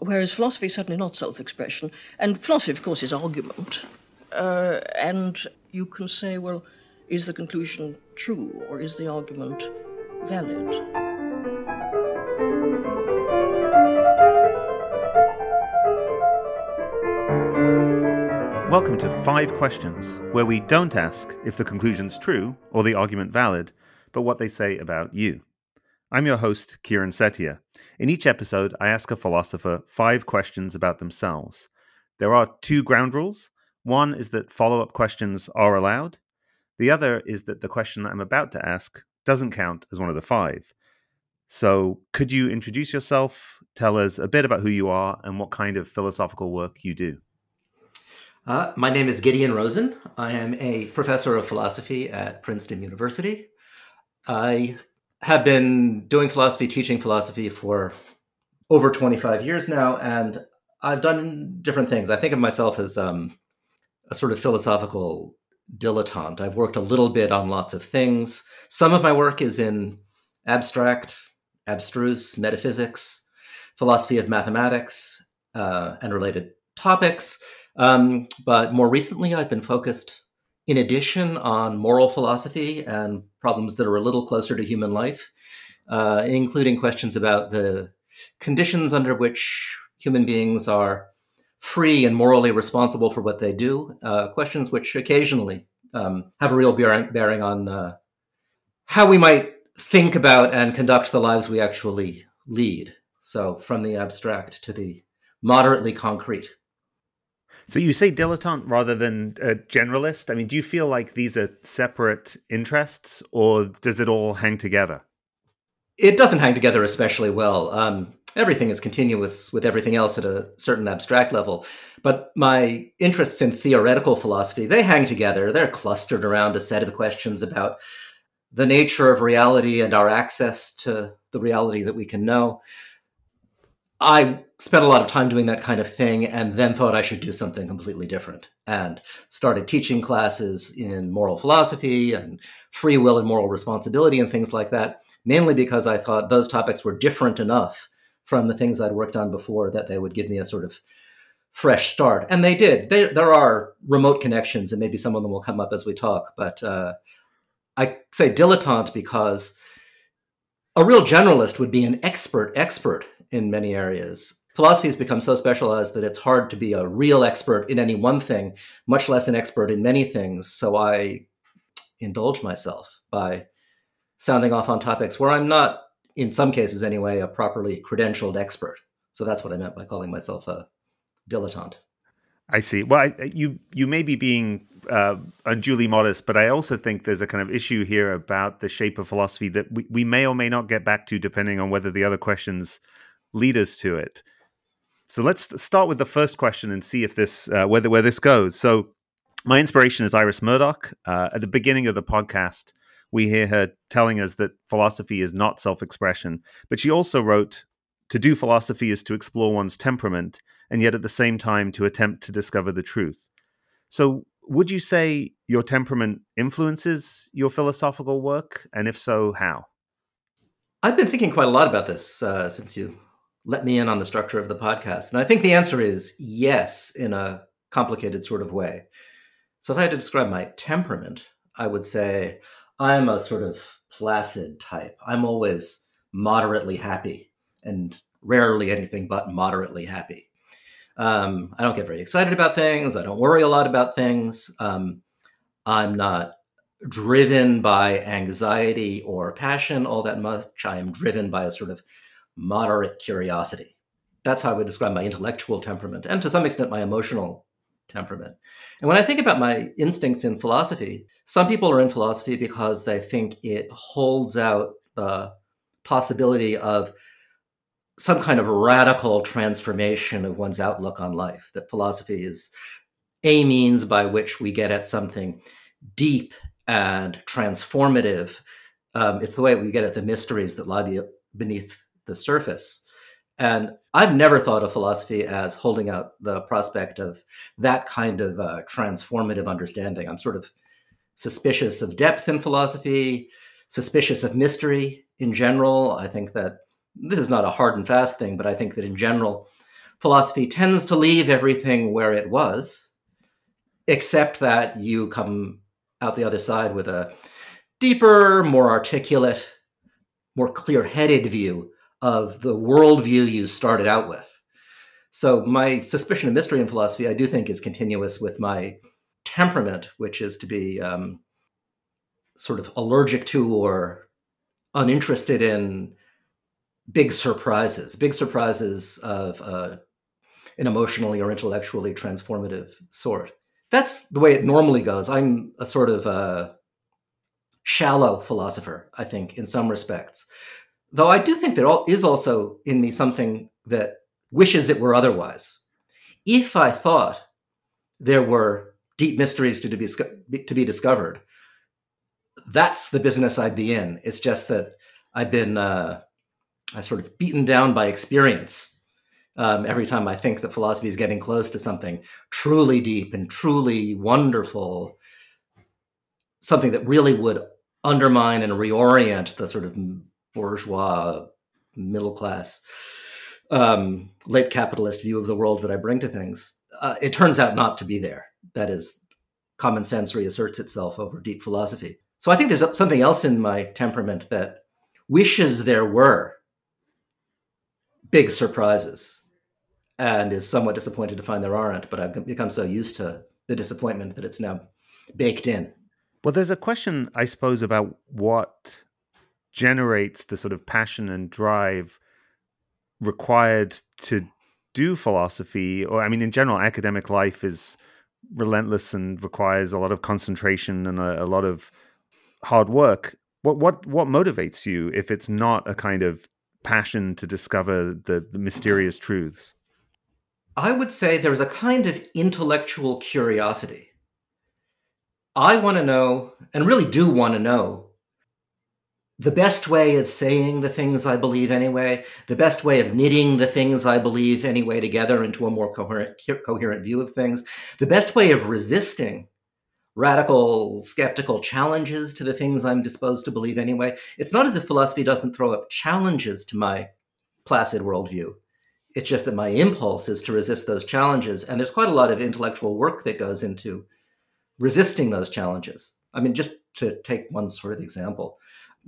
whereas philosophy is certainly not self expression. And philosophy, of course, is argument. Uh, and you can say, well, is the conclusion true or is the argument valid? Welcome to Five Questions, where we don't ask if the conclusion's true or the argument valid, but what they say about you. I'm your host, Kieran Setiya. In each episode, I ask a philosopher five questions about themselves. There are two ground rules. One is that follow up questions are allowed. The other is that the question that I'm about to ask doesn't count as one of the five. So, could you introduce yourself, tell us a bit about who you are, and what kind of philosophical work you do? Uh, my name is Gideon Rosen. I am a professor of philosophy at Princeton University. I have been doing philosophy, teaching philosophy for over 25 years now, and I've done different things. I think of myself as um, a sort of philosophical dilettante. I've worked a little bit on lots of things. Some of my work is in abstract, abstruse metaphysics, philosophy of mathematics, uh, and related topics. Um, but more recently, I've been focused in addition on moral philosophy and problems that are a little closer to human life, uh, including questions about the conditions under which human beings are free and morally responsible for what they do, uh, questions which occasionally um, have a real bearing on uh, how we might think about and conduct the lives we actually lead. So, from the abstract to the moderately concrete. So you say dilettante rather than a generalist. I mean, do you feel like these are separate interests, or does it all hang together? It doesn't hang together especially well. Um, everything is continuous with everything else at a certain abstract level. But my interests in theoretical philosophy, they hang together. They're clustered around a set of questions about the nature of reality and our access to the reality that we can know. I spent a lot of time doing that kind of thing and then thought I should do something completely different and started teaching classes in moral philosophy and free will and moral responsibility and things like that, mainly because I thought those topics were different enough from the things I'd worked on before that they would give me a sort of fresh start. And they did. They, there are remote connections, and maybe some of them will come up as we talk. But uh, I say dilettante because a real generalist would be an expert expert in many areas. Philosophy has become so specialized that it's hard to be a real expert in any one thing, much less an expert in many things. So I indulge myself by sounding off on topics where I'm not, in some cases anyway, a properly credentialed expert. So that's what I meant by calling myself a dilettante. I see. Well, I, you you may be being uh, unduly modest, but I also think there's a kind of issue here about the shape of philosophy that we, we may or may not get back to, depending on whether the other questions lead us to it. So let's start with the first question and see if this uh, where this goes. So my inspiration is Iris Murdoch. Uh, at the beginning of the podcast, we hear her telling us that philosophy is not self-expression, but she also wrote, "To do philosophy is to explore one's temperament, and yet at the same time to attempt to discover the truth." So would you say your temperament influences your philosophical work, and if so, how? I've been thinking quite a lot about this uh, since you let me in on the structure of the podcast? And I think the answer is yes, in a complicated sort of way. So if I had to describe my temperament, I would say I'm a sort of placid type. I'm always moderately happy and rarely anything but moderately happy. Um, I don't get very excited about things. I don't worry a lot about things. Um, I'm not driven by anxiety or passion all that much. I am driven by a sort of moderate curiosity. That's how I would describe my intellectual temperament and to some extent my emotional temperament. And when I think about my instincts in philosophy, some people are in philosophy because they think it holds out the possibility of some kind of radical transformation of one's outlook on life, that philosophy is a means by which we get at something deep and transformative. Um, it's the way we get at the mysteries that lie beneath the surface. And I've never thought of philosophy as holding out the prospect of that kind of uh, transformative understanding. I'm sort of suspicious of depth in philosophy, suspicious of mystery in general. I think that this is not a hard and fast thing, but I think that in general, philosophy tends to leave everything where it was, except that you come out the other side with a deeper, more articulate, more clear headed view of the worldview you started out with. So, my suspicion of mystery in philosophy, I do think, is continuous with my temperament, which is to be um, sort of allergic to or uninterested in big surprises, big surprises of uh, an emotionally or intellectually transformative sort. That's the way it normally goes. I'm a sort of uh, shallow philosopher, I think, in some respects. Though I do think there is also in me something that wishes it were otherwise. If I thought there were deep mysteries to, be, to be discovered, that's the business I'd be in. It's just that I've been uh, I sort of beaten down by experience um, every time I think that philosophy is getting close to something truly deep and truly wonderful, something that really would undermine and reorient the sort of bourgeois, middle class, um, late capitalist view of the world that I bring to things. Uh, it turns out not to be there. That is, common sense reasserts itself over deep philosophy. So I think there's something else in my temperament that wishes there were big surprises and is somewhat disappointed to find there aren't. But I've become so used to the disappointment that it's now baked in. Well, there's a question, I suppose, about what generates the sort of passion and drive required to do philosophy. Or, I mean, in general, academic life is relentless and requires a lot of concentration and a, a lot of hard work. What what what motivates you if it's not a kind of passion to discover the, the mysterious truths? I would say there is a kind of intellectual curiosity. I want to know, and really do want to know, the best way of saying the things I believe anyway, the best way of knitting the things I believe anyway together into a more coherent, coherent view of things, the best way of resisting radical, skeptical challenges to the things I'm disposed to believe anyway. It's not as if philosophy doesn't throw up challenges to my placid worldview. It's just that my impulse is to resist those challenges. And there's quite a lot of intellectual work that goes into resisting those challenges. I mean, just to take one sort of example,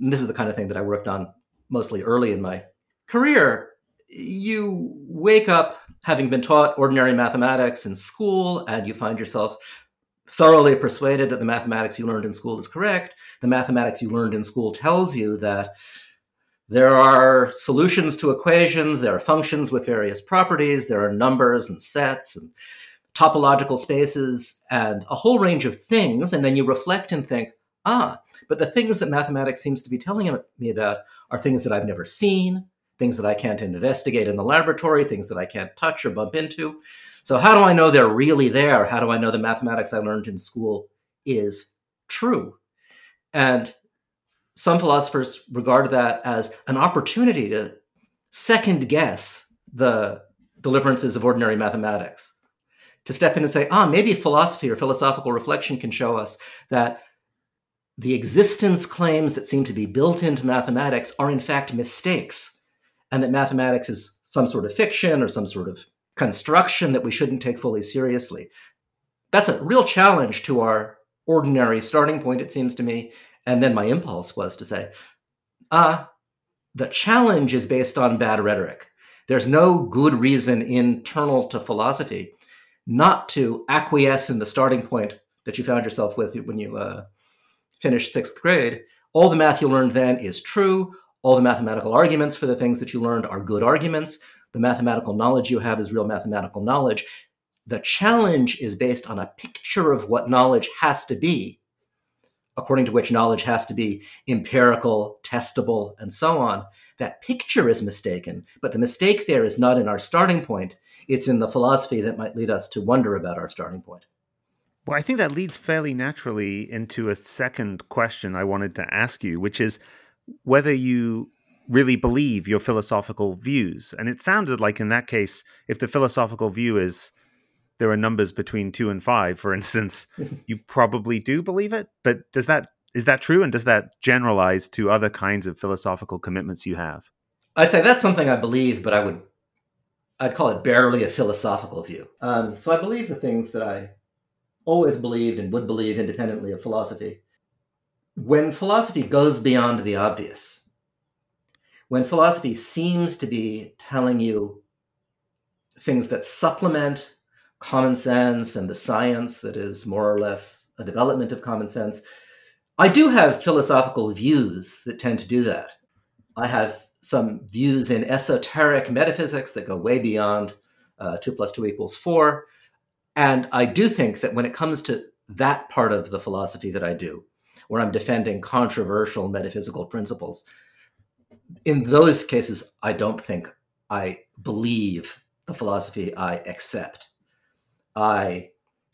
this is the kind of thing that I worked on mostly early in my career. You wake up having been taught ordinary mathematics in school, and you find yourself thoroughly persuaded that the mathematics you learned in school is correct. The mathematics you learned in school tells you that there are solutions to equations, there are functions with various properties, there are numbers and sets and topological spaces and a whole range of things. And then you reflect and think, ah, but the things that mathematics seems to be telling me about are things that I've never seen, things that I can't investigate in the laboratory, things that I can't touch or bump into. So, how do I know they're really there? How do I know the mathematics I learned in school is true? And some philosophers regard that as an opportunity to second guess the deliverances of ordinary mathematics. To step in and say, ah, maybe philosophy or philosophical reflection can show us that the existence claims that seem to be built into mathematics are in fact mistakes, and that mathematics is some sort of fiction or some sort of construction that we shouldn't take fully seriously. That's a real challenge to our ordinary starting point, it seems to me. And then my impulse was to say, ah, the challenge is based on bad rhetoric. There's no good reason internal to philosophy not to acquiesce in the starting point that you found yourself with when you uh, finished sixth grade. All the math you learned then is true. All the mathematical arguments for the things that you learned are good arguments the mathematical knowledge you have is real mathematical knowledge. The challenge is based on a picture of what knowledge has to be, according to which knowledge has to be empirical, testable, and so on. That picture is mistaken, but the mistake there is not in our starting point, it's in the philosophy that might lead us to wonder about our starting point. Well, I think that leads fairly naturally into a second question I wanted to ask you, which is whether you really believe your philosophical views. And it sounded like in that case, if the philosophical view is there are numbers between two and five, for instance, you probably do believe it. But does that is that true? And does that generalize to other kinds of philosophical commitments you have? I'd say that's something I believe, but I would I'd call it barely a philosophical view. Um, so I believe the things that I always believed and would believe independently of philosophy. When philosophy goes beyond the obvious, when philosophy seems to be telling you things that supplement common sense and the science that is more or less a development of common sense, I do have philosophical views that tend to do that. I have some views in esoteric metaphysics that go way beyond uh, 2 plus 2 equals 4. And I do think that when it comes to that part of the philosophy that I do, where I'm defending controversial metaphysical principles, in those cases, I don't think I believe the philosophy I accept. I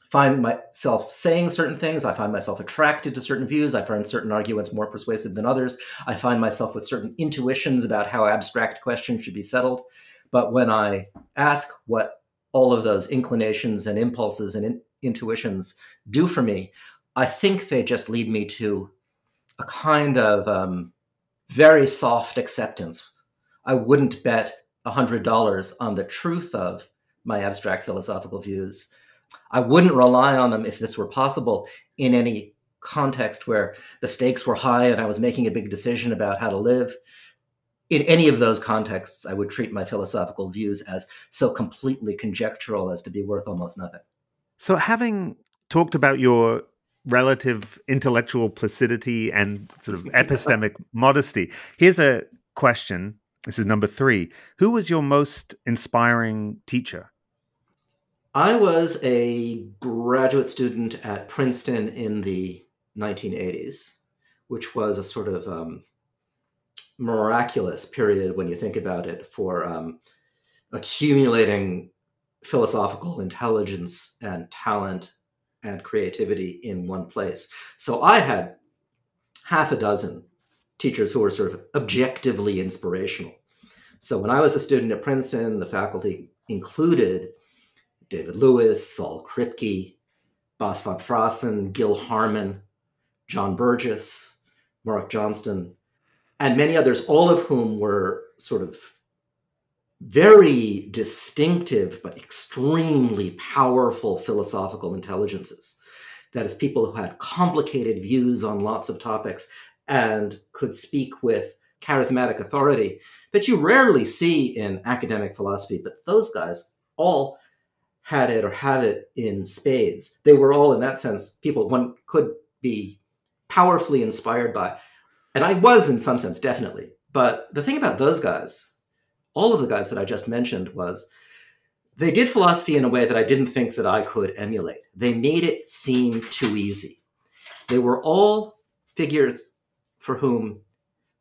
find myself saying certain things. I find myself attracted to certain views. I find certain arguments more persuasive than others. I find myself with certain intuitions about how abstract questions should be settled. But when I ask what all of those inclinations and impulses and in- intuitions do for me, I think they just lead me to a kind of um, very soft acceptance. I wouldn't bet $100 on the truth of my abstract philosophical views I wouldn't rely on them if this were possible in any context where the stakes were high and I was making a big decision about how to live. In any of those contexts, I would treat my philosophical views as so completely conjectural as to be worth almost nothing. So, having talked about your relative intellectual placidity and sort of epistemic modesty, here's a question. This is number three. Who was your most inspiring teacher? I was a graduate student at Princeton in the 1980s, which was a sort of um, miraculous period when you think about it for um, accumulating philosophical intelligence and talent and creativity in one place. So I had half a dozen teachers who were sort of objectively inspirational. So when I was a student at Princeton, the faculty included David Lewis, Saul Kripke, Bas van Fraassen, Gil Harman, John Burgess, Mark Johnston, and many others, all of whom were sort of very distinctive but extremely powerful philosophical intelligences. That is, people who had complicated views on lots of topics and could speak with charismatic authority that you rarely see in academic philosophy. But those guys all had it or had it in spades. They were all, in that sense, people one could be powerfully inspired by. And I was, in some sense, definitely. But the thing about those guys, all of the guys that I just mentioned, was they did philosophy in a way that I didn't think that I could emulate. They made it seem too easy. They were all figures for whom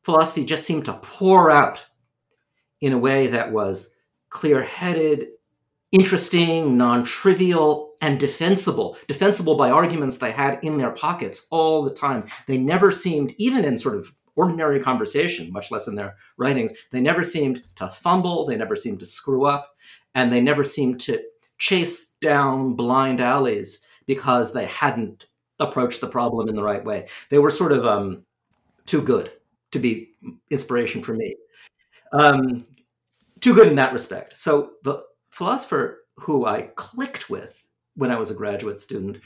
philosophy just seemed to pour out in a way that was clear headed interesting, non trivial, and defensible. Defensible by arguments they had in their pockets all the time. They never seemed, even in sort of ordinary conversation, much less in their writings, they never seemed to fumble, they never seemed to screw up, and they never seemed to chase down blind alleys because they hadn't approached the problem in the right way. They were sort of um, too good to be inspiration for me. Um, too good in that respect. So the philosopher who I clicked with when I was a graduate student,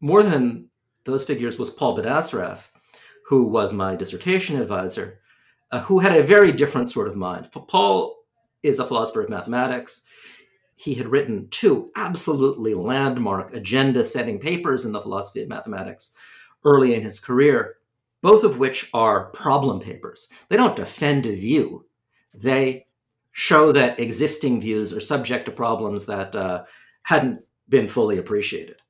more than those figures, was Paul Benacerraf, who was my dissertation advisor, uh, who had a very different sort of mind. Paul is a philosopher of mathematics. He had written two absolutely landmark agenda setting papers in the philosophy of mathematics early in his career, both of which are problem papers. They don't defend a view, they show that existing views are subject to problems that uh, hadn't been fully appreciated.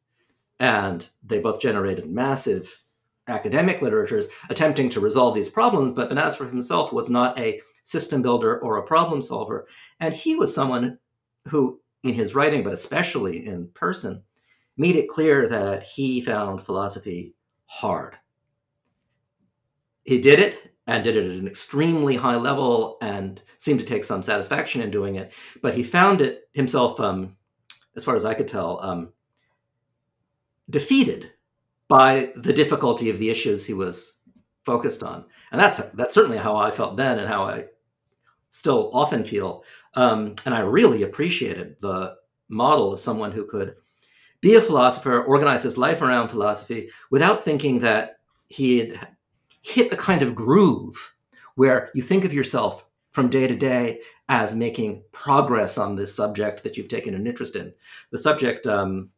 And they both generated massive academic literatures attempting to resolve these problems, but Benacerraf himself was not a system builder or a problem solver. And he was someone who, in his writing, but especially in person, made it clear that he found philosophy hard. He did it and did it at an extremely high level and seemed to take some satisfaction in doing it. But he found it himself, um, as far as I could tell, um, defeated by the difficulty of the issues he was focused on. And that's that's certainly how I felt then, and how I still often feel. Um, and I really appreciated the model of someone who could be a philosopher, organize his life around philosophy without thinking that he had hit the kind of groove where you think of yourself from day to day as making progress on this subject that you've taken an interest in. The subject um,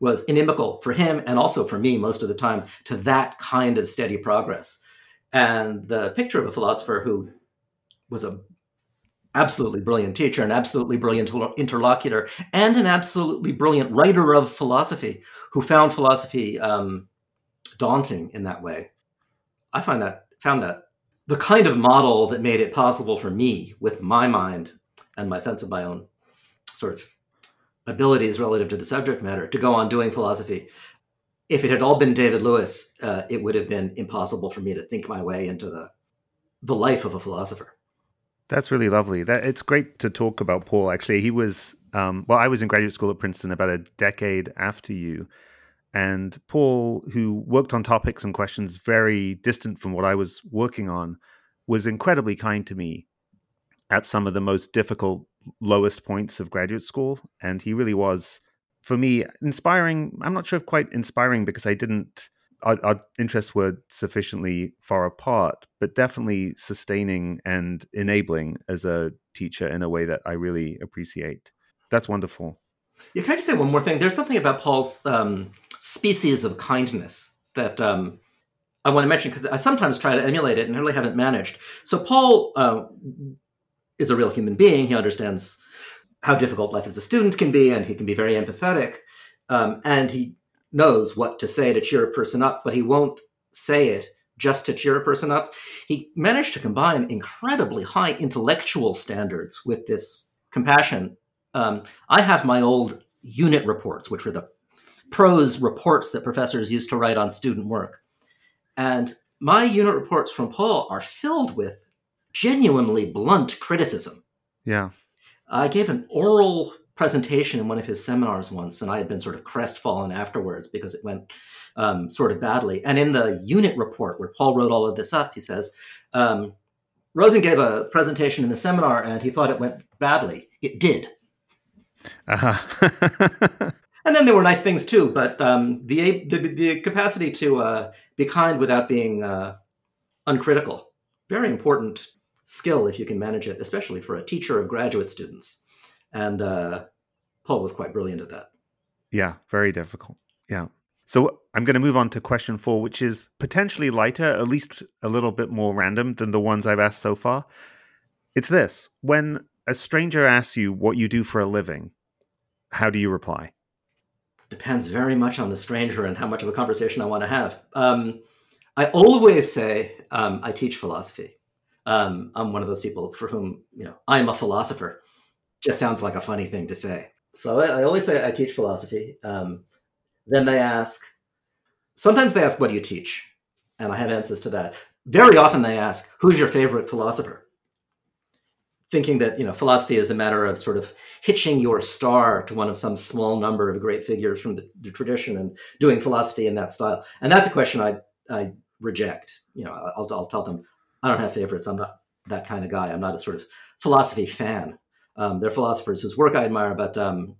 was inimical for him and also for me most of the time to that kind of steady progress. And the picture of a philosopher who was a absolutely brilliant teacher, an absolutely brilliant interlocutor, and an absolutely brilliant writer of philosophy who found philosophy um, daunting in that way. I find that found that the kind of model that made it possible for me, with my mind and my sense of my own sort of abilities relative to the subject matter, to go on doing philosophy. If it had all been David Lewis, uh, it would have been impossible for me to think my way into the the life of a philosopher. That's really lovely. That it's great to talk about Paul. Actually, he was um, well. I was in graduate school at Princeton about a decade after you, and Paul, who worked on topics and questions very distant from what I was working on, was incredibly kind to me at some of the most difficult, lowest points of graduate school, and he really was, for me, inspiring. I'm not sure if quite inspiring because I didn't our, our, interests were sufficiently far apart, but definitely sustaining and enabling as a teacher in a way that I really appreciate. That's wonderful. Yeah, can I just say one more thing? There's something about Paul's um, species of kindness that um, I want to mention because I sometimes try to emulate it and really haven't managed. So Paul uh, is a real human being. He understands how difficult life as a student can be, and he can be very empathetic. Um, and he knows what to say to cheer a person up, but he won't say it just to cheer a person up. He managed to combine incredibly high intellectual standards with this compassion. Um, I have my old unit reports, which were the prose reports that professors used to write on student work. And my unit reports from Paul are filled with genuinely blunt criticism. Yeah. I gave an oral presentation in one of his seminars once, and I had been sort of crestfallen afterwards because it went um, sort of badly. And in the unit report where Paul wrote all of this up, he says, um, Rosen gave a presentation in the seminar and he thought it went badly. It did. Uh-huh. and then there were nice things too, but um, the, the, the capacity to uh, be kind without being uh, uncritical, very important skill if you can manage it, especially for a teacher of graduate students and uh, Paul was quite brilliant at that. Yeah, very difficult. Yeah. So I'm going to move on to question four, which is potentially lighter, at least a little bit more random than the ones I've asked so far. It's this when a stranger asks you what you do for a living, how do you reply? Depends very much on the stranger and how much of a conversation I want to have. Um, I always say um, I teach philosophy. Um, I'm one of those people for whom, you know, I'm a philosopher just sounds like a funny thing to say. So I, I always say I teach philosophy. Um, then they ask, sometimes they ask, what do you teach? And I have answers to that. Very often they ask, who's your favorite philosopher? Thinking that, you know, philosophy is a matter of sort of hitching your star to one of some small number of great figures from the, the tradition and doing philosophy in that style. And that's a question I, I reject. You know, I'll, I'll tell them, I don't have favorites. I'm not that kind of guy. I'm not a sort of philosophy fan. Um, they're philosophers whose work I admire, but um,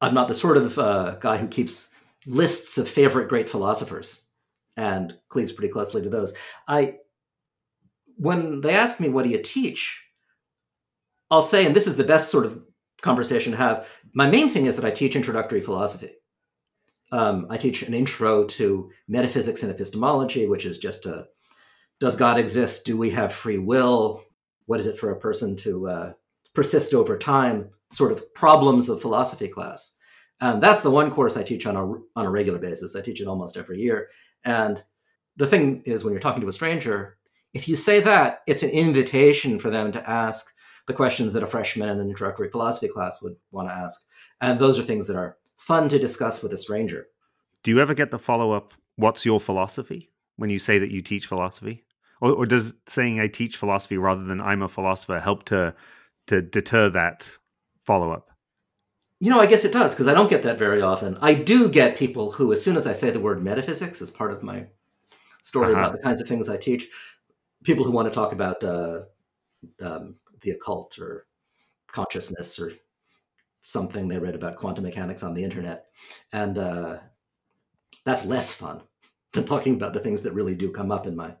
I'm not the sort of uh, guy who keeps lists of favorite great philosophers and cleaves pretty closely to those. I, when they ask me, "What do you teach?" I'll say, and this is the best sort of conversation to have. My main thing is that I teach introductory philosophy. Um, I teach an intro to metaphysics and epistemology, which is just a does God exist? Do we have free will? What is it for a person to uh, persist over time sort of problems of philosophy class. And that's the one course I teach on a, on a regular basis. I teach it almost every year. And the thing is, when you're talking to a stranger, if you say that, it's an invitation for them to ask the questions that a freshman in an introductory philosophy class would want to ask. And those are things that are fun to discuss with a stranger. Do you ever get the follow up, what's your philosophy, when you say that you teach philosophy? Or, or does saying I teach philosophy rather than I'm a philosopher help to to deter that follow up? You know, I guess it does because I don't get that very often. I do get people who, as soon as I say the word metaphysics as part of my story uh-huh. about the kinds of things I teach, people who want to talk about uh, um, the occult or consciousness or something they read about quantum mechanics on the internet. And uh, that's less fun than talking about the things that really do come up in my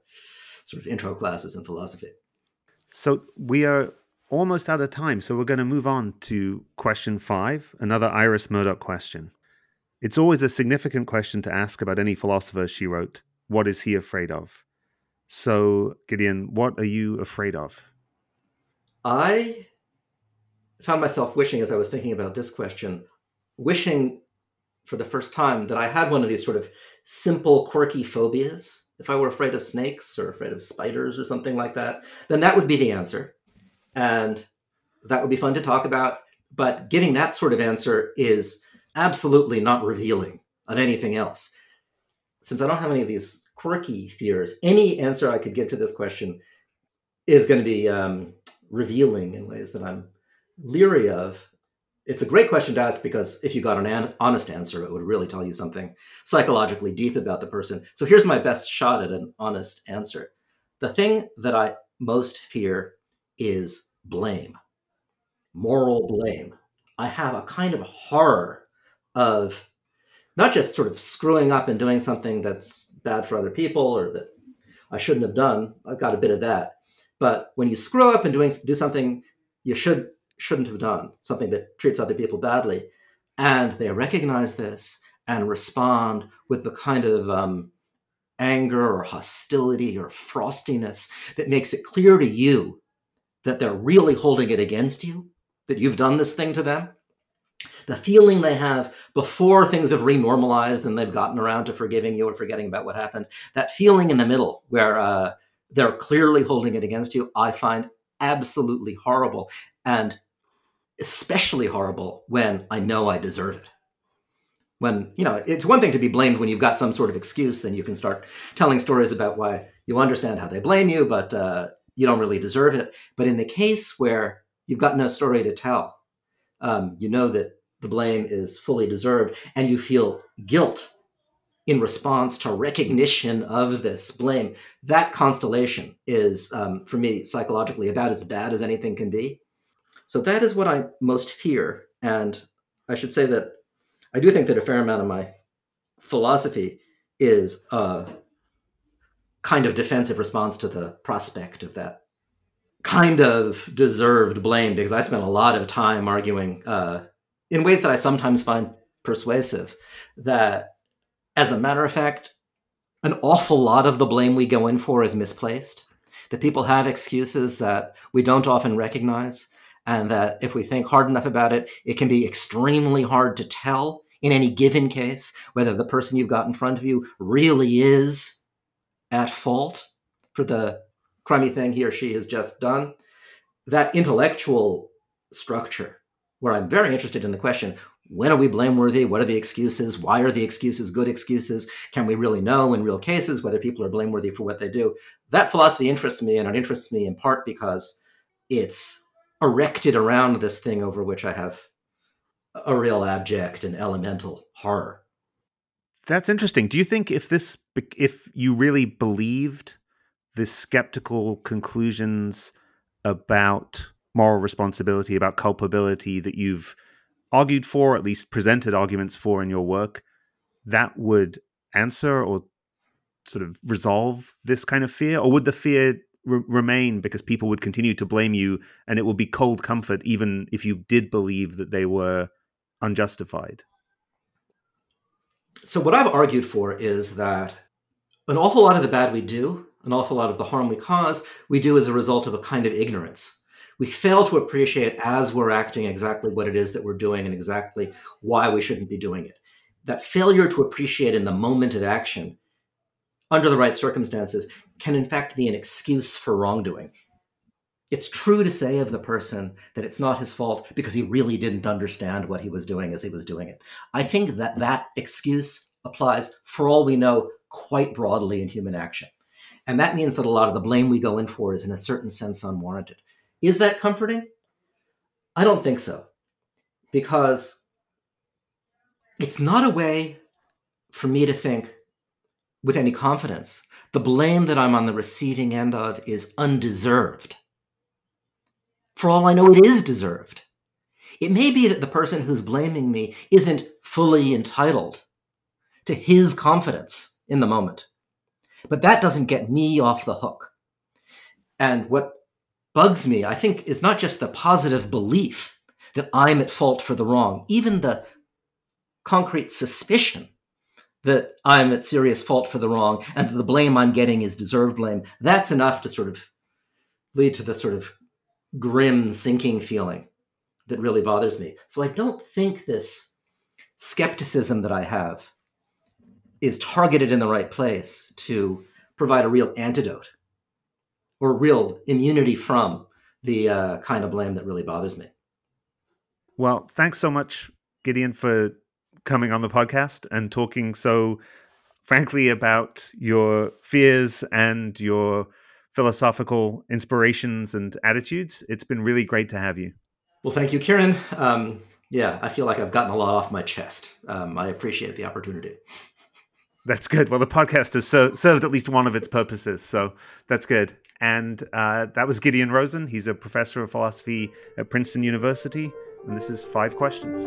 sort of intro classes in philosophy. So we are almost out of time. So we're going to move on to question five, another Iris Murdoch question. It's always a significant question to ask about any philosopher, she wrote. What is he afraid of? So, Gideon, what are you afraid of? I found myself wishing, as I was thinking about this question, wishing for the first time that I had one of these sort of simple, quirky phobias. If I were afraid of snakes or afraid of spiders or something like that, then that would be the answer. And that would be fun to talk about. But giving that sort of answer is absolutely not revealing of anything else. Since I don't have any of these quirky fears, any answer I could give to this question is going to be um, revealing in ways that I'm leery of. It's a great question to ask because if you got an, an honest answer, it would really tell you something psychologically deep about the person. So here's my best shot at an honest answer. The thing that I most fear is blame, moral blame. I have a kind of horror of not just sort of screwing up and doing something that's bad for other people or that I shouldn't have done. I've got a bit of that. But when you screw up and doing do something you should shouldn't have done, something that treats other people badly, and they recognize this and respond with the kind of um, anger or hostility or frostiness that makes it clear to you that they're really holding it against you, that you've done this thing to them. The feeling they have before things have renormalized and they've gotten around to forgiving you or forgetting about what happened, that feeling in the middle where uh, they're clearly holding it against you, I find absolutely horrible. And especially horrible when I know I deserve it. When, you know, it's one thing to be blamed when you've got some sort of excuse, then you can start telling stories about why you understand how they blame you, but uh, you don't really deserve it. But in the case where you've got no story to tell, um, you know that the blame is fully deserved, and you feel guilt in response to recognition of this blame. That constellation is, um, for me, psychologically about as bad as anything can be. So that is what I most fear. And I should say that I do think that a fair amount of my philosophy is a kind of defensive response to the prospect of that kind of deserved blame because I spent a lot of time arguing uh, in ways that I sometimes find persuasive that, as a matter of fact, an awful lot of the blame we go in for is misplaced. That people have excuses that we don't often recognize, and that if we think hard enough about it, it can be extremely hard to tell in any given case whether the person you've got in front of you really is at fault for the crummy thing he or she has just done. That intellectual structure, where I'm very interested in the question when are we blameworthy? What are the excuses? Why are the excuses good excuses? Can we really know in real cases whether people are blameworthy for what they do? That philosophy interests me, and it interests me in part because it's erected around this thing over which I have a real abject and elemental horror. That's interesting. Do you think if this, if you really believed the skeptical conclusions about moral responsibility, about culpability that you've argued for, at least presented arguments for in your work, that would answer or sort of resolve this kind of fear? Or would the fear re- remain because people would continue to blame you and it would be cold comfort even if you did believe that they were unjustified? So, what I've argued for is that an awful lot of the bad we do, an awful lot of the harm we cause, we do as a result of a kind of ignorance. We fail to appreciate as we're acting exactly what it is that we're doing and exactly why we shouldn't be doing it. That failure to appreciate in the moment of action under the right circumstances, can in fact be an excuse for wrongdoing. It's true to say of the person that it's not his fault because he really didn't understand what he was doing as he was doing it. I think that that excuse applies, for all we know, quite broadly in human action. And that means that a lot of the blame we go in for is, in a certain sense, unwarranted. Is that comforting? I don't think so. Because it's not a way for me to think with any confidence. The blame that I'm on the receiving end of is undeserved. For all I know, it is deserved. It may be that the person who's blaming me isn't fully entitled to his confidence in the moment. But that doesn't get me off the hook. And what bugs me, I think, is not just the positive belief that I'm at fault for the wrong, even the concrete suspicion that I'm at serious fault for the wrong and that the blame I'm getting is deserved blame. That's enough to sort of lead to the sort of grim, sinking feeling that really bothers me. So I don't think this skepticism that I have is targeted in the right place to provide a real antidote or real immunity from the uh, kind of blame that really bothers me. Well, thanks so much, Gideon, for coming on the podcast and talking so frankly about your fears and your philosophical inspirations and attitudes. It's been really great to have you. Well, thank you, Kieran. Um, yeah, I feel like I've gotten a lot off my chest. Um, I appreciate the opportunity. That's good. Well, the podcast has so, served at least one of its purposes, so that's good. And uh, that was Gideon Rosen. He's a professor of philosophy at Princeton University, and this is Five Questions.